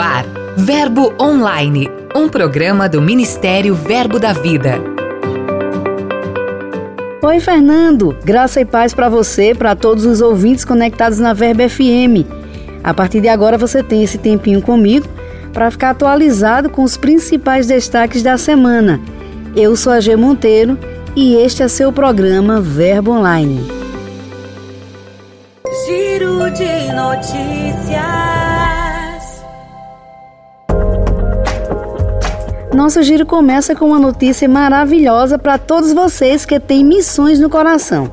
ar, Verbo Online, um programa do Ministério Verbo da Vida. Oi, Fernando. Graça e paz para você, para todos os ouvintes conectados na Verbo FM. A partir de agora você tem esse tempinho comigo para ficar atualizado com os principais destaques da semana. Eu sou a G Monteiro e este é seu programa Verbo Online. Giro de notícias. Nosso giro começa com uma notícia maravilhosa para todos vocês que têm missões no coração.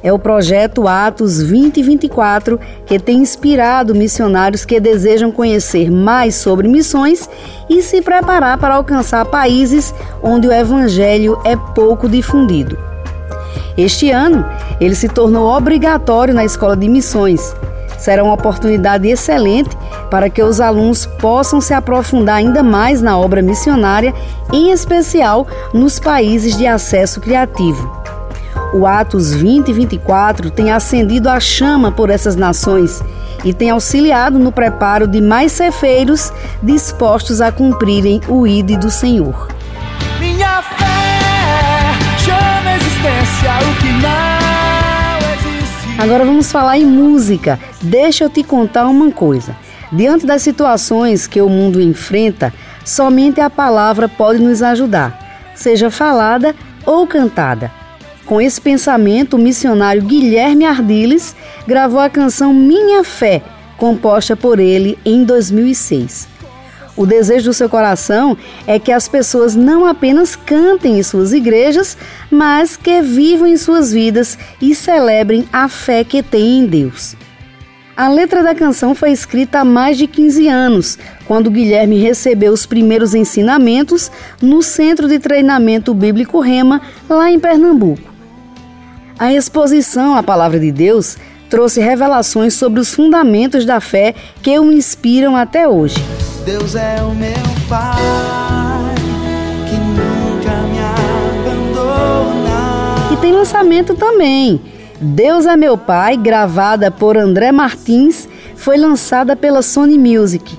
É o projeto Atos 2024 que tem inspirado missionários que desejam conhecer mais sobre missões e se preparar para alcançar países onde o evangelho é pouco difundido. Este ano, ele se tornou obrigatório na escola de missões será uma oportunidade excelente para que os alunos possam se aprofundar ainda mais na obra missionária, em especial nos países de acesso criativo. O Atos 2024 tem acendido a chama por essas nações e tem auxiliado no preparo de mais cefeiros dispostos a cumprirem o ID do Senhor. Minha fé chama a existência o que não. Agora vamos falar em música. Deixa eu te contar uma coisa. Diante das situações que o mundo enfrenta, somente a palavra pode nos ajudar, seja falada ou cantada. Com esse pensamento, o missionário Guilherme Ardiles gravou a canção Minha Fé, composta por ele em 2006. O desejo do seu coração é que as pessoas não apenas cantem em suas igrejas, mas que vivam em suas vidas e celebrem a fé que têm em Deus. A letra da canção foi escrita há mais de 15 anos, quando Guilherme recebeu os primeiros ensinamentos no Centro de Treinamento Bíblico Rema, lá em Pernambuco. A exposição à Palavra de Deus trouxe revelações sobre os fundamentos da fé que o inspiram até hoje. Deus é o meu Pai que nunca me abandona. E tem lançamento também. Deus é Meu Pai, gravada por André Martins, foi lançada pela Sony Music.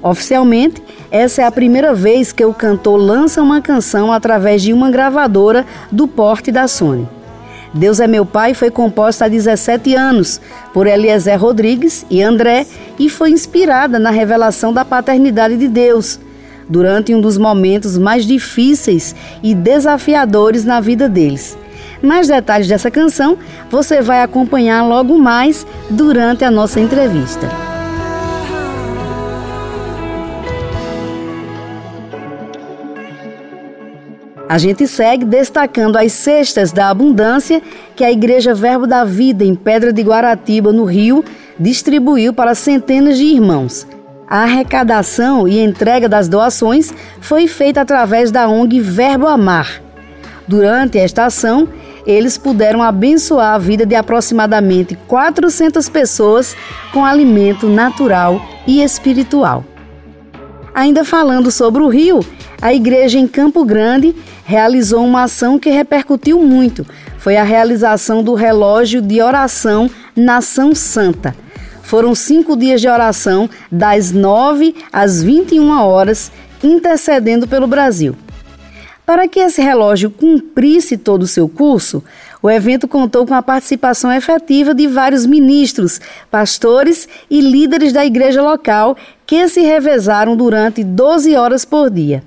Oficialmente, essa é a primeira vez que o cantor lança uma canção através de uma gravadora do porte da Sony. Deus é Meu Pai foi composta há 17 anos por Eliezer Rodrigues e André e foi inspirada na revelação da paternidade de Deus, durante um dos momentos mais difíceis e desafiadores na vida deles. Mais detalhes dessa canção você vai acompanhar logo mais durante a nossa entrevista. A gente segue destacando as cestas da abundância que a Igreja Verbo da Vida em Pedra de Guaratiba, no Rio, distribuiu para centenas de irmãos. A arrecadação e entrega das doações foi feita através da ONG Verbo Amar. Durante esta ação, eles puderam abençoar a vida de aproximadamente 400 pessoas com alimento natural e espiritual. Ainda falando sobre o Rio, a igreja em Campo Grande realizou uma ação que repercutiu muito. Foi a realização do relógio de oração Nação Santa. Foram cinco dias de oração, das 9 às 21 horas, intercedendo pelo Brasil. Para que esse relógio cumprisse todo o seu curso, o evento contou com a participação efetiva de vários ministros, pastores e líderes da igreja local que se revezaram durante 12 horas por dia.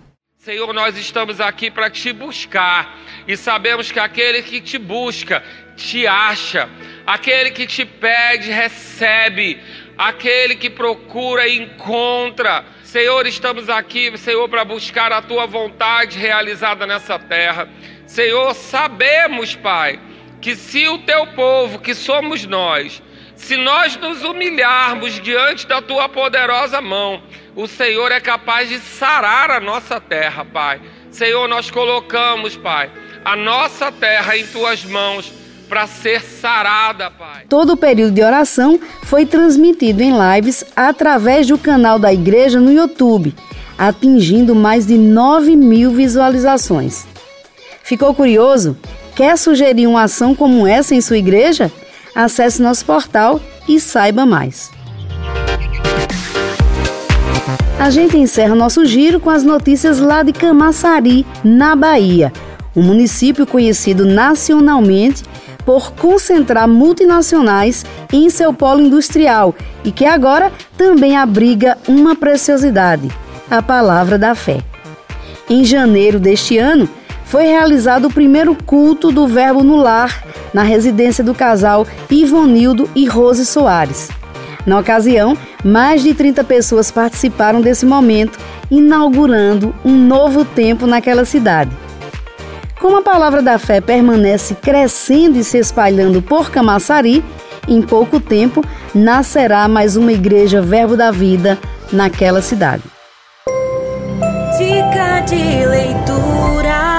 Senhor, nós estamos aqui para te buscar e sabemos que aquele que te busca te acha, aquele que te pede recebe, aquele que procura encontra. Senhor, estamos aqui, Senhor, para buscar a tua vontade realizada nessa terra. Senhor, sabemos, Pai, que se o teu povo, que somos nós, se nós nos humilharmos diante da tua poderosa mão, o Senhor é capaz de sarar a nossa terra, Pai. Senhor, nós colocamos, Pai, a nossa terra em tuas mãos para ser sarada, Pai. Todo o período de oração foi transmitido em lives através do canal da igreja no YouTube, atingindo mais de 9 mil visualizações. Ficou curioso? Quer sugerir uma ação como essa em sua igreja? Acesse nosso portal e saiba mais. A gente encerra nosso giro com as notícias lá de Camaçari, na Bahia, um município conhecido nacionalmente por concentrar multinacionais em seu polo industrial e que agora também abriga uma preciosidade: a palavra da fé. Em janeiro deste ano, foi realizado o primeiro culto do Verbo no Lar, na residência do casal Ivonildo e Rose Soares. Na ocasião, mais de 30 pessoas participaram desse momento, inaugurando um novo tempo naquela cidade. Como a palavra da fé permanece crescendo e se espalhando por Camaçari, em pouco tempo nascerá mais uma igreja Verbo da Vida naquela cidade. Dica de leitura.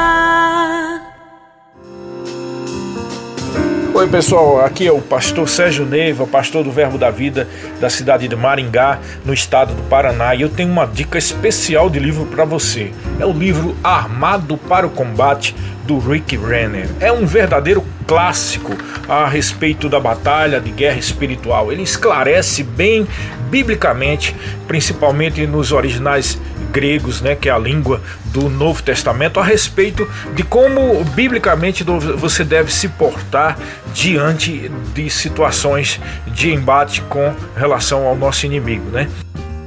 Oi pessoal, aqui é o pastor Sérgio Neiva, pastor do Verbo da Vida da cidade de Maringá, no estado do Paraná, e eu tenho uma dica especial de livro para você. É o livro Armado para o Combate do Rick Renner. É um verdadeiro clássico a respeito da batalha de guerra espiritual. Ele esclarece bem biblicamente, principalmente nos originais gregos, né, que é a língua do Novo Testamento, a respeito de como biblicamente você deve se portar diante de situações de embate com relação ao nosso inimigo, né?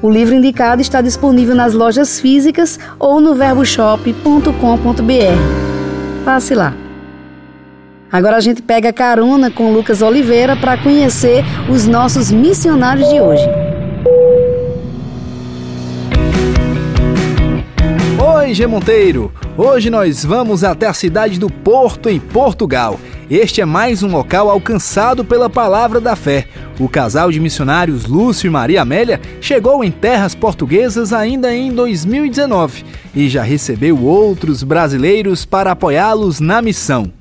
O livro indicado está disponível nas lojas físicas ou no verboshop.com.br. Passe lá. Agora a gente pega carona com Lucas Oliveira para conhecer os nossos missionários de hoje. Oi, G Monteiro! Hoje nós vamos até a cidade do Porto, em Portugal. Este é mais um local alcançado pela palavra da fé. O casal de missionários Lúcio e Maria Amélia chegou em terras portuguesas ainda em 2019 e já recebeu outros brasileiros para apoiá-los na missão.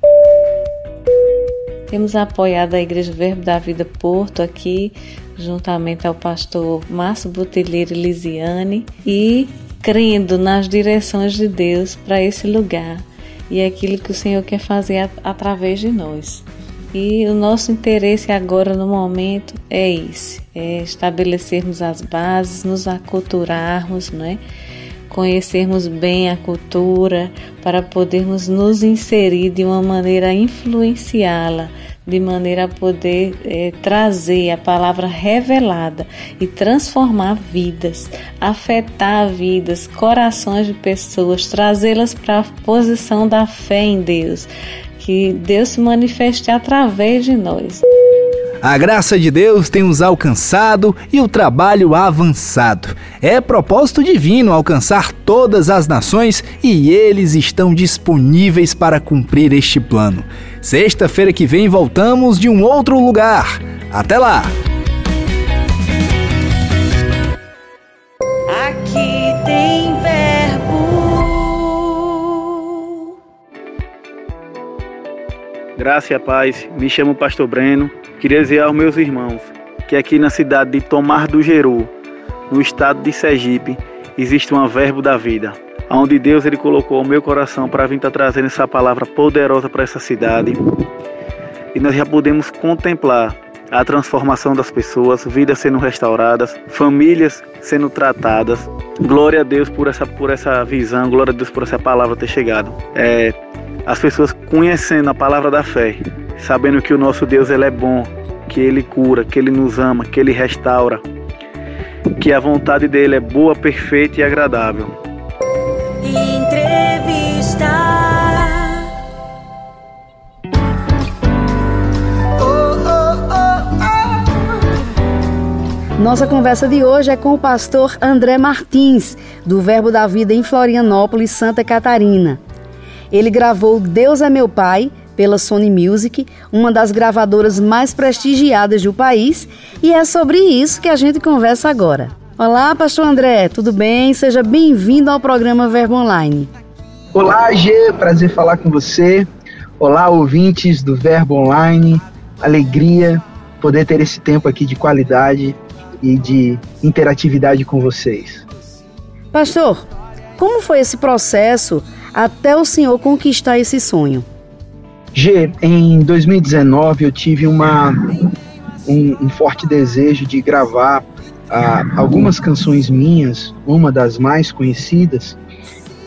Temos apoiado a Igreja Verbo da Vida Porto aqui, juntamente ao pastor Márcio Botelheiro Lisiane, e crendo nas direções de Deus para esse lugar e é aquilo que o Senhor quer fazer através de nós. E o nosso interesse agora no momento é esse, é estabelecermos as bases, nos aculturarmos, não é? conhecermos bem a cultura para podermos nos inserir de uma maneira influenciá-la de maneira a poder é, trazer a palavra revelada e transformar vidas, afetar vidas, corações de pessoas, trazê-las para a posição da fé em Deus, que Deus se manifeste através de nós. A graça de Deus tem nos alcançado e o trabalho avançado. É propósito divino alcançar todas as nações e eles estão disponíveis para cumprir este plano. Sexta-feira que vem voltamos de um outro lugar. Até lá! Graça e paz. Me chamo Pastor Breno Queria dizer aos meus irmãos que aqui na cidade de Tomar do Geru, no estado de Sergipe, existe uma verbo da vida, onde Deus ele colocou o meu coração para vir estar tá trazendo essa palavra poderosa para essa cidade. E nós já podemos contemplar a transformação das pessoas, vidas sendo restauradas, famílias sendo tratadas. Glória a Deus por essa, por essa visão, glória a Deus por essa palavra ter chegado. É, as pessoas conhecendo a palavra da fé, sabendo que o nosso Deus ele é bom, que ele cura, que ele nos ama, que ele restaura, que a vontade dele é boa, perfeita e agradável. Entrevista. Nossa conversa de hoje é com o pastor André Martins, do Verbo da Vida em Florianópolis, Santa Catarina. Ele gravou Deus é Meu Pai pela Sony Music, uma das gravadoras mais prestigiadas do país, e é sobre isso que a gente conversa agora. Olá, Pastor André, tudo bem? Seja bem-vindo ao programa Verbo Online. Olá, G, prazer falar com você. Olá, ouvintes do Verbo Online. Alegria poder ter esse tempo aqui de qualidade e de interatividade com vocês. Pastor, como foi esse processo até o senhor conquistar esse sonho? G, em 2019 eu tive uma, um, um forte desejo de gravar ah, algumas canções minhas, uma das mais conhecidas,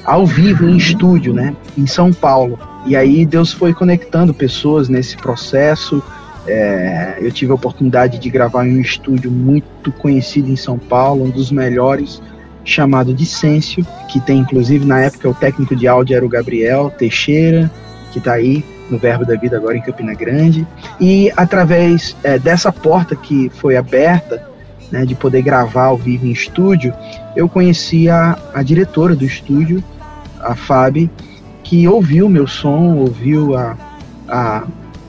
ao vivo em estúdio, né, em São Paulo. E aí Deus foi conectando pessoas nesse processo. É, eu tive a oportunidade de gravar em um estúdio muito conhecido em São Paulo, um dos melhores, chamado Dicêncio, que tem inclusive na época o técnico de áudio era o Gabriel Teixeira, que está aí no Verbo da Vida agora em Campina Grande. E através é, dessa porta que foi aberta, né, de poder gravar ao vivo em estúdio, eu conheci a, a diretora do estúdio, a Fábio, que ouviu meu som, ouviu a, a,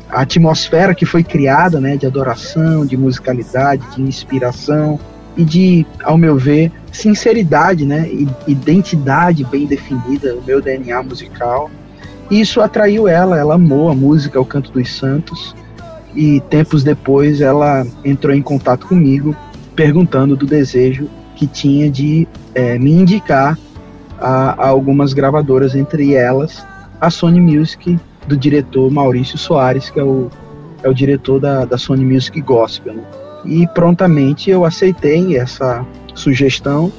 a atmosfera que foi criada, né, de adoração, de musicalidade, de inspiração e de, ao meu ver, sinceridade, né, identidade bem definida, o meu DNA musical. E isso atraiu ela, ela amou a música, o canto dos santos. E tempos depois ela entrou em contato comigo, perguntando do desejo que tinha de é, me indicar a, a, algumas gravadoras, entre elas a Sony Music do diretor Maurício Soares, que é o, é o diretor da, da Sony Music Gospel. Né? E prontamente eu aceitei essa sugestão,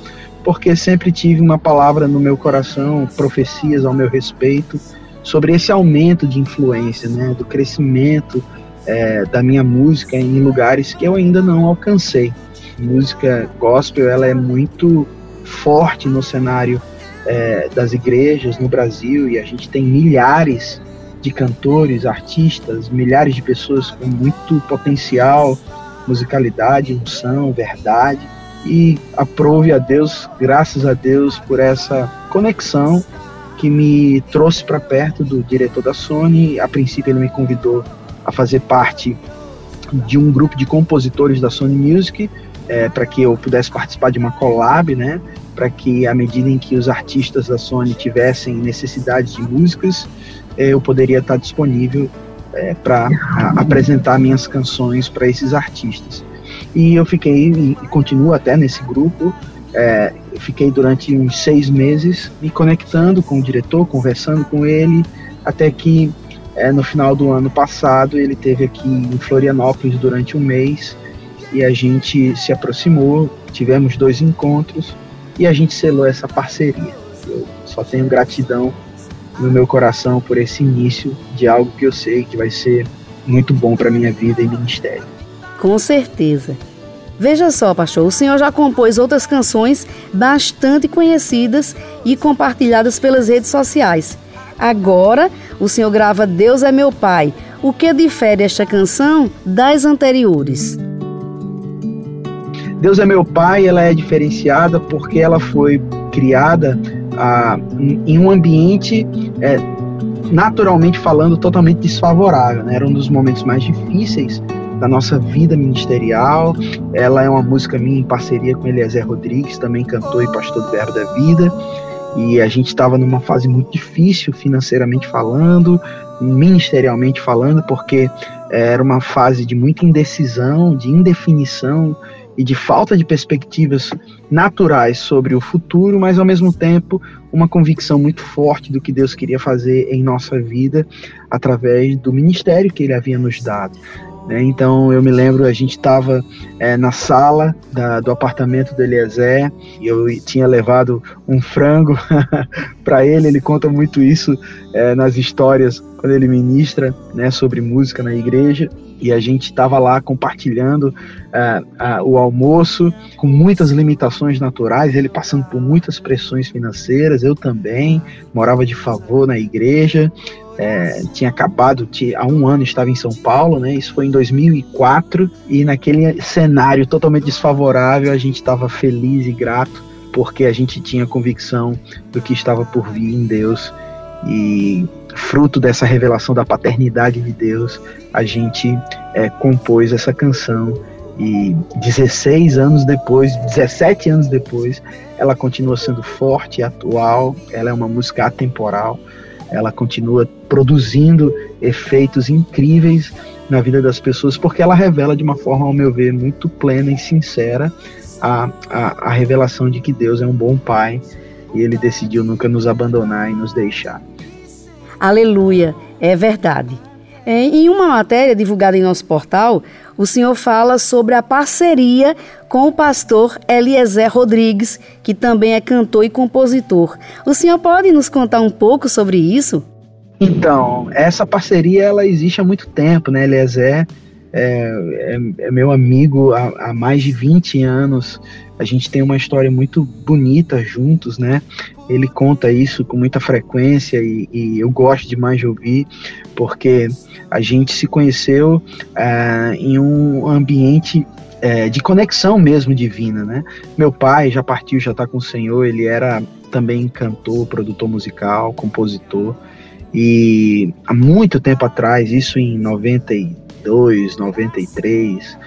porque sempre tive uma palavra no meu coração, profecias ao meu respeito, sobre esse aumento de influência, né, do crescimento é, da minha música em lugares que eu ainda não alcancei. música gospel ela é muito forte no cenário é, das igrejas no Brasil e a gente tem milhares de cantores, artistas, milhares de pessoas com muito potencial, musicalidade, unção, verdade. E aprove a Deus, graças a Deus por essa conexão que me trouxe para perto do diretor da Sony. A princípio, ele me convidou a fazer parte de um grupo de compositores da Sony Music, é, para que eu pudesse participar de uma collab, né? Para que, à medida em que os artistas da Sony tivessem necessidade de músicas, é, eu poderia estar disponível é, para apresentar minhas canções para esses artistas. E eu fiquei, e continuo até nesse grupo, é, fiquei durante uns seis meses me conectando com o diretor, conversando com ele, até que é, no final do ano passado ele teve aqui em Florianópolis durante um mês e a gente se aproximou, tivemos dois encontros e a gente selou essa parceria. Eu só tenho gratidão no meu coração por esse início de algo que eu sei que vai ser muito bom para minha vida e ministério. Com certeza. Veja só, pastor, o senhor já compôs outras canções bastante conhecidas e compartilhadas pelas redes sociais. Agora, o senhor grava Deus é meu Pai. O que difere esta canção das anteriores? Deus é meu Pai, ela é diferenciada porque ela foi criada ah, em um ambiente, é, naturalmente falando, totalmente desfavorável. Né? Era um dos momentos mais difíceis da nossa vida ministerial. Ela é uma música minha em parceria com Eliezer Rodrigues, também cantor e pastor do Verbo da Vida. E a gente estava numa fase muito difícil, financeiramente falando, ministerialmente falando, porque era uma fase de muita indecisão, de indefinição e de falta de perspectivas naturais sobre o futuro, mas ao mesmo tempo uma convicção muito forte do que Deus queria fazer em nossa vida através do ministério que Ele havia nos dado. Né? Então eu me lembro, a gente estava é, na sala da, do apartamento do Eliezer e eu tinha levado um frango para ele. Ele conta muito isso é, nas histórias quando ele ministra né, sobre música na igreja. E a gente estava lá compartilhando uh, uh, o almoço com muitas limitações naturais, ele passando por muitas pressões financeiras, eu também, morava de favor na igreja, é, tinha acabado, tinha, há um ano estava em São Paulo, né? Isso foi em 2004 e naquele cenário totalmente desfavorável a gente estava feliz e grato porque a gente tinha convicção do que estava por vir em Deus e fruto dessa revelação da paternidade de Deus a gente é, compôs essa canção e 16 anos depois, 17 anos depois, ela continua sendo forte atual, ela é uma música atemporal ela continua produzindo efeitos incríveis na vida das pessoas, porque ela revela de uma forma, ao meu ver, muito plena e sincera a, a, a revelação de que Deus é um bom pai e ele decidiu nunca nos abandonar e nos deixar. Aleluia, é verdade. É, em uma matéria divulgada em nosso portal, o senhor fala sobre a parceria com o pastor Eliezer Rodrigues, que também é cantor e compositor. O senhor pode nos contar um pouco sobre isso? Então, essa parceria ela existe há muito tempo, né? Eliezer é, é, é meu amigo há, há, mais de 20 anos. A gente tem uma história muito bonita juntos, né? Ele conta isso com muita frequência e, e eu gosto demais de ouvir, porque a gente se conheceu uh, em um ambiente uh, de conexão mesmo divina, né? Meu pai já partiu, já está com o Senhor, ele era também cantor, produtor musical, compositor, e há muito tempo atrás, isso em 92, 93,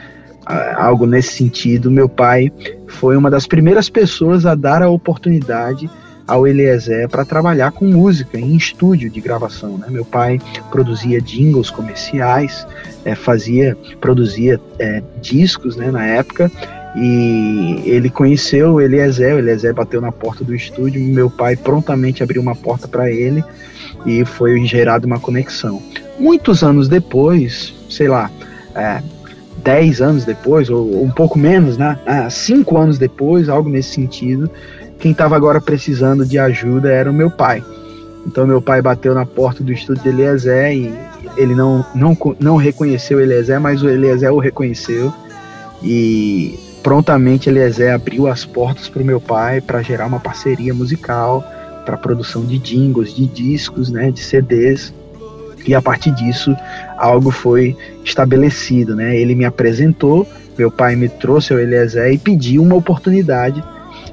algo nesse sentido, meu pai foi uma das primeiras pessoas a dar a oportunidade ao Eliezer para trabalhar com música em estúdio de gravação. Né? Meu pai produzia jingles comerciais, é, fazia, produzia é, discos né, na época e ele conheceu o Eliezer, o Eliezer bateu na porta do estúdio, meu pai prontamente abriu uma porta para ele e foi gerada uma conexão. Muitos anos depois, sei lá, é, 10 anos depois, ou, um pouco menos, né? Ah, cinco anos depois, algo nesse sentido, quem estava agora precisando de ajuda era o meu pai. Então meu pai bateu na porta do estúdio de Eliezer e ele não, não, não reconheceu Eliezer, mas o Eliezer o reconheceu e prontamente Eliezer abriu as portas para o meu pai para gerar uma parceria musical para produção de jingles, de discos, né, de CDs e a partir disso algo foi estabelecido, né? Ele me apresentou, meu pai me trouxe ao Eliezer e pediu uma oportunidade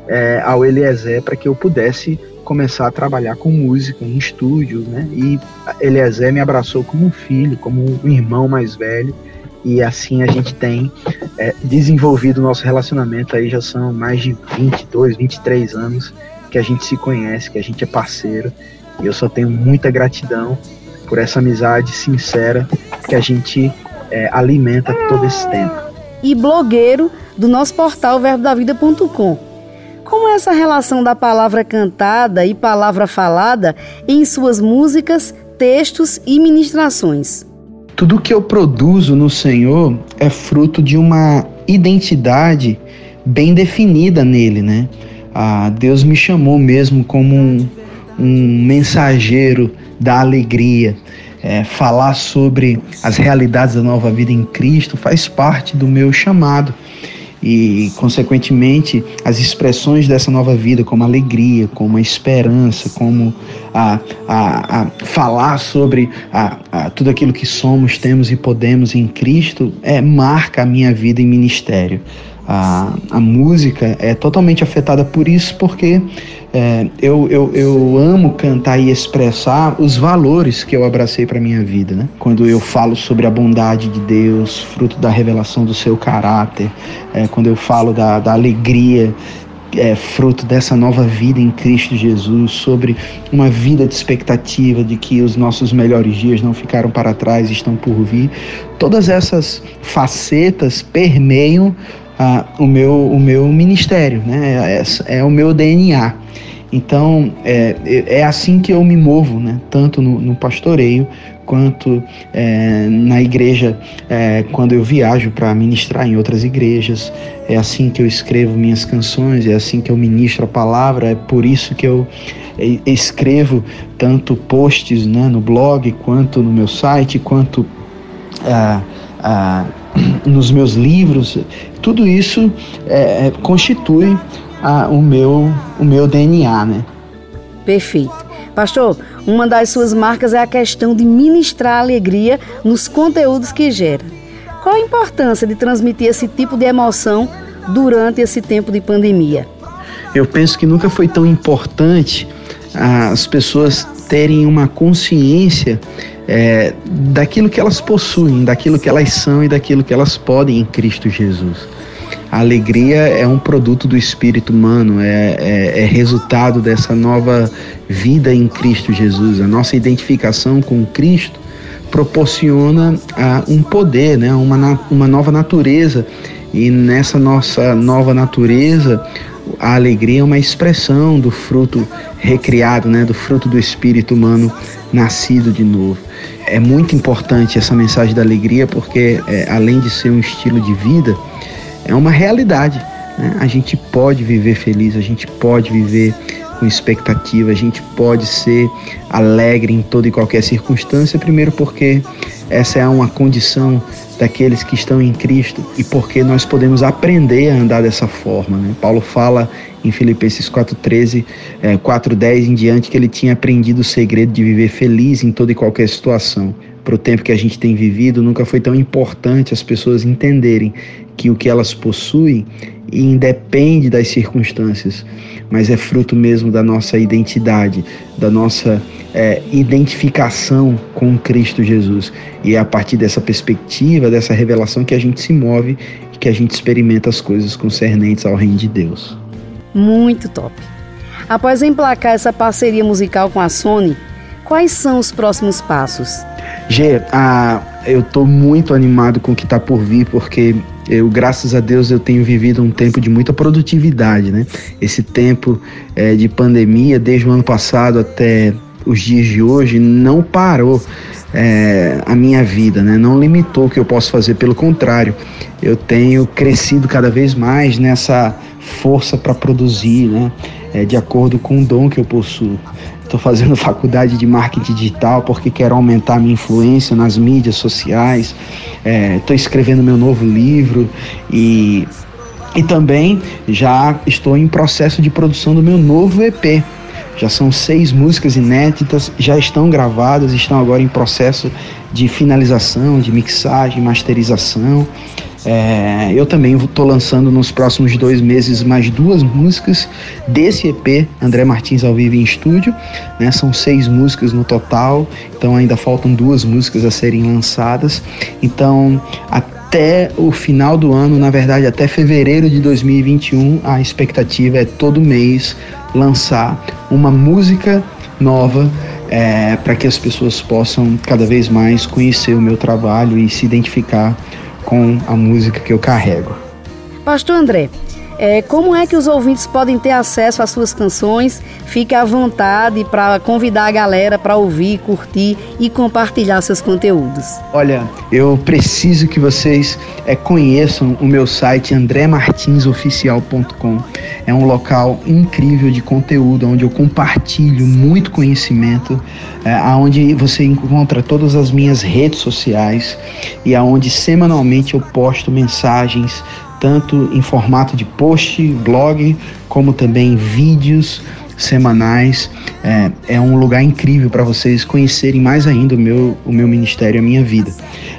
é, ao Eliezer para que eu pudesse começar a trabalhar com música em estúdio, né? E Eliezer me abraçou como um filho, como um irmão mais velho, e assim a gente tem é, desenvolvido o nosso relacionamento aí já são mais de 22, 23 anos que a gente se conhece, que a gente é parceiro, e eu só tenho muita gratidão por essa amizade sincera que a gente é, alimenta todo esse tempo. E blogueiro do nosso portal verbodavida.com como é essa relação da palavra cantada e palavra falada em suas músicas, textos e ministrações? Tudo que eu produzo no Senhor é fruto de uma identidade bem definida nele, né? Ah, Deus me chamou mesmo como um, um mensageiro da alegria. É, falar sobre as realidades da nova vida em Cristo faz parte do meu chamado e, consequentemente, as expressões dessa nova vida, como alegria, como a esperança, como a, a, a falar sobre a, a, tudo aquilo que somos, temos e podemos em Cristo, é, marca a minha vida em ministério. A, a música é totalmente afetada por isso, porque é, eu, eu, eu amo cantar e expressar os valores que eu abracei para minha vida, né? Quando eu falo sobre a bondade de Deus, fruto da revelação do seu caráter, é, quando eu falo da, da alegria é, fruto dessa nova vida em Cristo Jesus, sobre uma vida de expectativa de que os nossos melhores dias não ficaram para trás, estão por vir. Todas essas facetas permeiam ah, o, meu, o meu ministério, né? é, é o meu DNA. Então, é, é assim que eu me movo, né? tanto no, no pastoreio quanto é, na igreja, é, quando eu viajo para ministrar em outras igrejas. É assim que eu escrevo minhas canções, é assim que eu ministro a palavra, é por isso que eu é, escrevo tanto posts né, no blog, quanto no meu site, quanto ah, ah, nos meus livros. Tudo isso é, é constitui a, o, meu, o meu DNA, né? Perfeito. Pastor, uma das suas marcas é a questão de ministrar alegria nos conteúdos que gera. Qual a importância de transmitir esse tipo de emoção durante esse tempo de pandemia? Eu penso que nunca foi tão importante as pessoas terem uma consciência é, daquilo que elas possuem, daquilo que elas são e daquilo que elas podem em Cristo Jesus. A alegria é um produto do espírito humano, é, é, é resultado dessa nova vida em Cristo Jesus. A nossa identificação com Cristo proporciona ah, um poder, né, uma, uma nova natureza. E nessa nossa nova natureza, a alegria é uma expressão do fruto recriado, né, do fruto do espírito humano nascido de novo. É muito importante essa mensagem da alegria porque, é, além de ser um estilo de vida, é uma realidade. Né? A gente pode viver feliz, a gente pode viver com expectativa, a gente pode ser alegre em toda e qualquer circunstância, primeiro porque essa é uma condição daqueles que estão em Cristo e porque nós podemos aprender a andar dessa forma. Né? Paulo fala em Filipenses 4,13, é, 4,10 em diante, que ele tinha aprendido o segredo de viver feliz em toda e qualquer situação. Para o tempo que a gente tem vivido, nunca foi tão importante as pessoas entenderem que o que elas possuem independe das circunstâncias, mas é fruto mesmo da nossa identidade, da nossa é, identificação com Cristo Jesus. E é a partir dessa perspectiva, dessa revelação, que a gente se move e que a gente experimenta as coisas concernentes ao reino de Deus. Muito top. Após emplacar essa parceria musical com a Sony, quais são os próximos passos? Gê, ah, eu estou muito animado com o que está por vir, porque eu, graças a Deus, eu tenho vivido um tempo de muita produtividade, né? Esse tempo é, de pandemia, desde o ano passado até os dias de hoje, não parou é, a minha vida, né? Não limitou o que eu posso fazer, pelo contrário, eu tenho crescido cada vez mais nessa força para produzir, né? É, de acordo com o dom que eu possuo. Estou fazendo faculdade de marketing digital porque quero aumentar minha influência nas mídias sociais. Estou é, escrevendo meu novo livro e, e também já estou em processo de produção do meu novo EP. Já são seis músicas inéditas, já estão gravadas, estão agora em processo de finalização, de mixagem, masterização. É, eu também estou lançando nos próximos dois meses mais duas músicas desse EP, André Martins ao vivo em estúdio. Né? São seis músicas no total, então ainda faltam duas músicas a serem lançadas. Então, até o final do ano, na verdade, até fevereiro de 2021, a expectativa é todo mês lançar uma música nova é, para que as pessoas possam cada vez mais conhecer o meu trabalho e se identificar com a música que eu carrego. Pastor André, é, como é que os ouvintes podem ter acesso às suas canções? Fique à vontade para convidar a galera para ouvir, curtir e compartilhar seus conteúdos. Olha, eu preciso que vocês é, conheçam o meu site andremartinsoficial.com. É um local incrível de conteúdo, onde eu compartilho muito conhecimento, é, onde você encontra todas as minhas redes sociais e aonde semanalmente eu posto mensagens tanto em formato de post, blog, como também vídeos semanais. É, é um lugar incrível para vocês conhecerem mais ainda o meu, o meu ministério, a minha vida.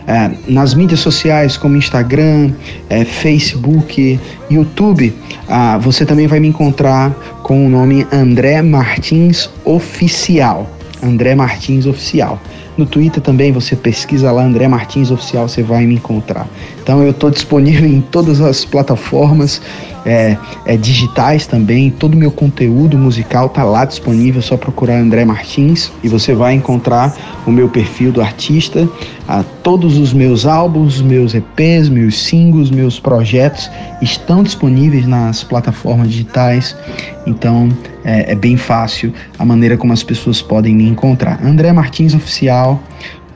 É, nas mídias sociais como Instagram, é, Facebook, YouTube, ah, você também vai me encontrar com o nome André Martins Oficial. André Martins Oficial. No Twitter também você pesquisa lá André Martins Oficial, você vai me encontrar. Então eu estou disponível em todas as plataformas é, é, digitais também. Todo o meu conteúdo musical tá lá disponível. É só procurar André Martins e você vai encontrar o meu perfil do artista, a, todos os meus álbuns, meus EPs, meus singles, meus projetos estão disponíveis nas plataformas digitais. Então é, é bem fácil a maneira como as pessoas podem me encontrar. André Martins Oficial,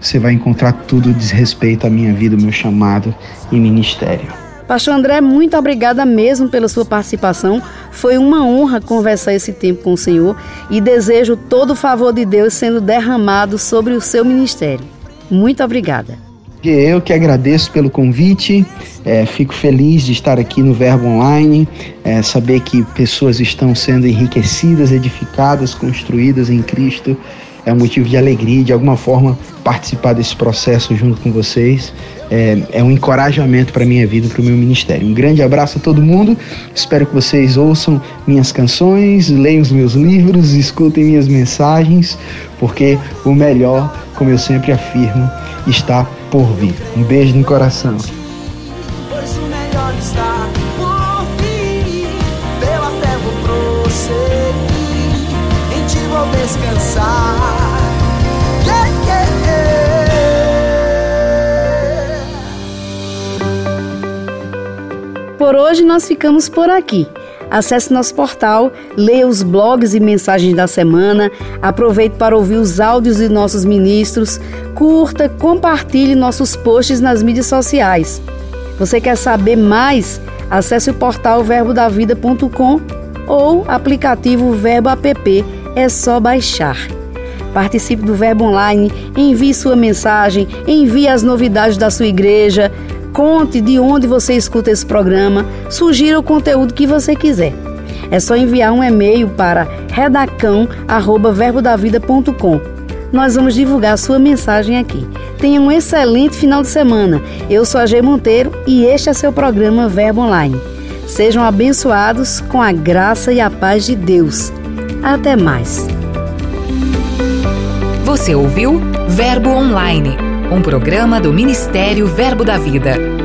você vai encontrar tudo diz respeito à minha vida, meu chamado e ministério. Pastor André, muito obrigada mesmo pela sua participação. Foi uma honra conversar esse tempo com o Senhor e desejo todo o favor de Deus sendo derramado sobre o seu ministério. Muito obrigada. Eu que agradeço pelo convite, é, fico feliz de estar aqui no Verbo Online, é, saber que pessoas estão sendo enriquecidas, edificadas, construídas em Cristo. É um motivo de alegria, de alguma forma, participar desse processo junto com vocês. É, é um encorajamento para minha vida, para o meu ministério. Um grande abraço a todo mundo. Espero que vocês ouçam minhas canções, leiam os meus livros, escutem minhas mensagens, porque o melhor, como eu sempre afirmo, está por vir. Um beijo no coração. Por hoje nós ficamos por aqui. Acesse nosso portal, leia os blogs e mensagens da semana, aproveite para ouvir os áudios de nossos ministros, curta, compartilhe nossos posts nas mídias sociais. Você quer saber mais? Acesse o portal verbodavida.com ou aplicativo Verbo App, é só baixar. Participe do Verbo Online, envie sua mensagem, envie as novidades da sua igreja, conte de onde você escuta esse programa, sugira o conteúdo que você quiser. É só enviar um e-mail para redacão@verbodavida.com. Nós vamos divulgar sua mensagem aqui. Tenha um excelente final de semana. Eu sou a G Monteiro e este é seu programa Verbo Online. Sejam abençoados com a graça e a paz de Deus. Até mais. Você ouviu Verbo Online, um programa do Ministério Verbo da Vida.